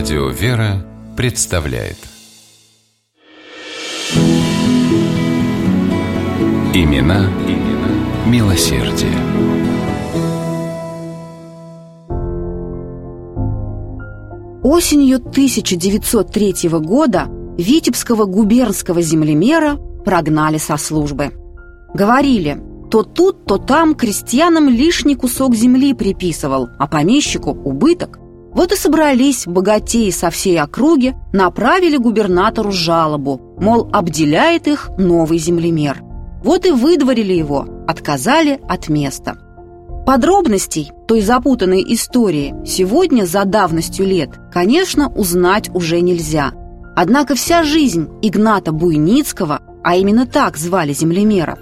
Радио «Вера» представляет Имена, имена милосердие. Осенью 1903 года Витебского губернского землемера прогнали со службы. Говорили, то тут, то там крестьянам лишний кусок земли приписывал, а помещику убыток. Вот и собрались богатеи со всей округи, направили губернатору жалобу, мол, обделяет их новый землемер. Вот и выдворили его, отказали от места. Подробностей той запутанной истории сегодня за давностью лет, конечно, узнать уже нельзя. Однако вся жизнь Игната Буйницкого, а именно так звали землемера,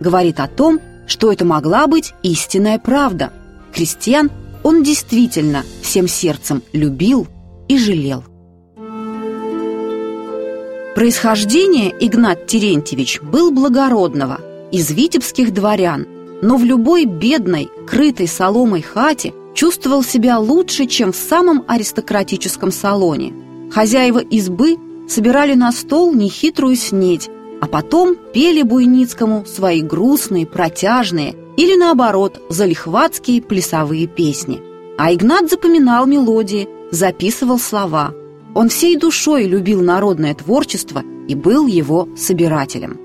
говорит о том, что это могла быть истинная правда. Крестьян он действительно всем сердцем любил и жалел. Происхождение Игнат Терентьевич был благородного, из витебских дворян, но в любой бедной, крытой соломой хате чувствовал себя лучше, чем в самом аристократическом салоне. Хозяева избы собирали на стол нехитрую снедь, а потом пели Буйницкому свои грустные, протяжные или, наоборот, залихватские плясовые песни. А Игнат запоминал мелодии, записывал слова. Он всей душой любил народное творчество и был его собирателем.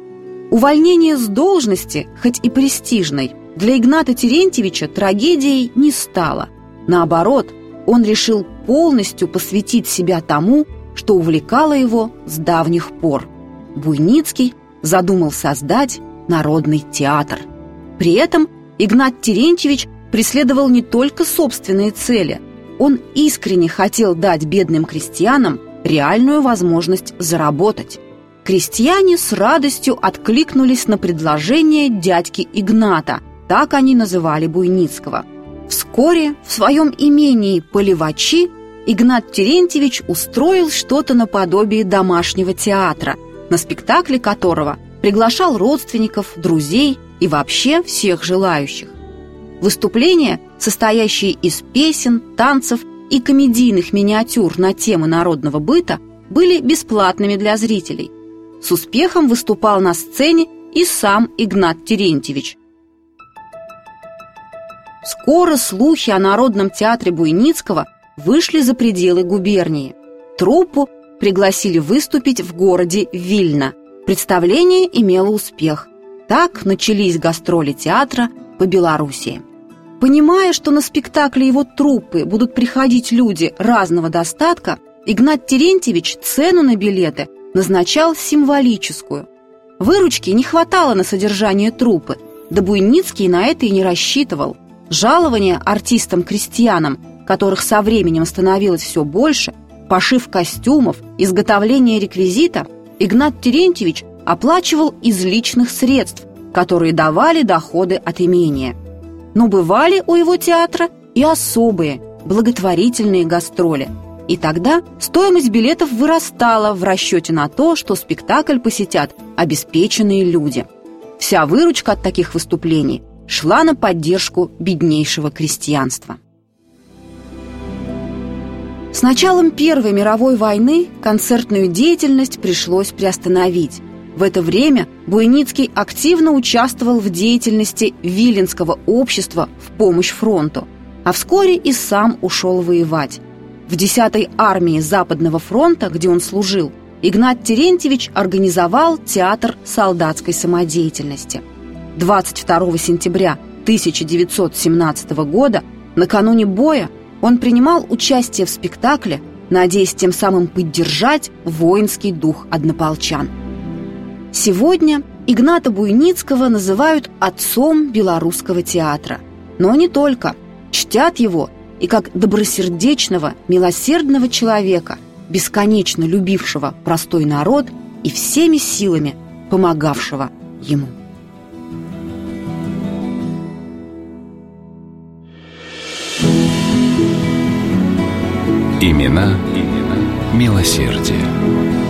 Увольнение с должности, хоть и престижной, для Игната Терентьевича трагедией не стало. Наоборот, он решил полностью посвятить себя тому, что увлекало его с давних пор – Буйницкий задумал создать народный театр. При этом Игнат Терентьевич преследовал не только собственные цели. Он искренне хотел дать бедным крестьянам реальную возможность заработать. Крестьяне с радостью откликнулись на предложение дядьки Игната, так они называли Буйницкого. Вскоре в своем имении Поливачи Игнат Терентьевич устроил что-то наподобие домашнего театра – на спектакле которого приглашал родственников, друзей и вообще всех желающих. Выступления, состоящие из песен, танцев и комедийных миниатюр на темы народного быта, были бесплатными для зрителей. С успехом выступал на сцене и сам Игнат Терентьевич. Скоро слухи о Народном театре Буйницкого вышли за пределы губернии. Труппу пригласили выступить в городе Вильна. Представление имело успех. Так начались гастроли театра по Белоруссии. Понимая, что на спектакле его труппы будут приходить люди разного достатка, Игнат Терентьевич цену на билеты назначал символическую. Выручки не хватало на содержание труппы, да Буйницкий на это и не рассчитывал. Жалования артистам-крестьянам, которых со временем становилось все больше – пошив костюмов, изготовление реквизита Игнат Терентьевич оплачивал из личных средств, которые давали доходы от имения. Но бывали у его театра и особые, благотворительные гастроли. И тогда стоимость билетов вырастала в расчете на то, что спектакль посетят обеспеченные люди. Вся выручка от таких выступлений шла на поддержку беднейшего крестьянства. С началом Первой мировой войны концертную деятельность пришлось приостановить. В это время Буйницкий активно участвовал в деятельности Виленского общества в помощь фронту, а вскоре и сам ушел воевать. В 10-й армии Западного фронта, где он служил, Игнат Терентьевич организовал театр солдатской самодеятельности. 22 сентября 1917 года, накануне боя, он принимал участие в спектакле, надеясь тем самым поддержать воинский дух однополчан. Сегодня Игната Буйницкого называют отцом белорусского театра. Но не только. Чтят его и как добросердечного, милосердного человека, бесконечно любившего простой народ и всеми силами помогавшего ему. Имена, имена милосердие.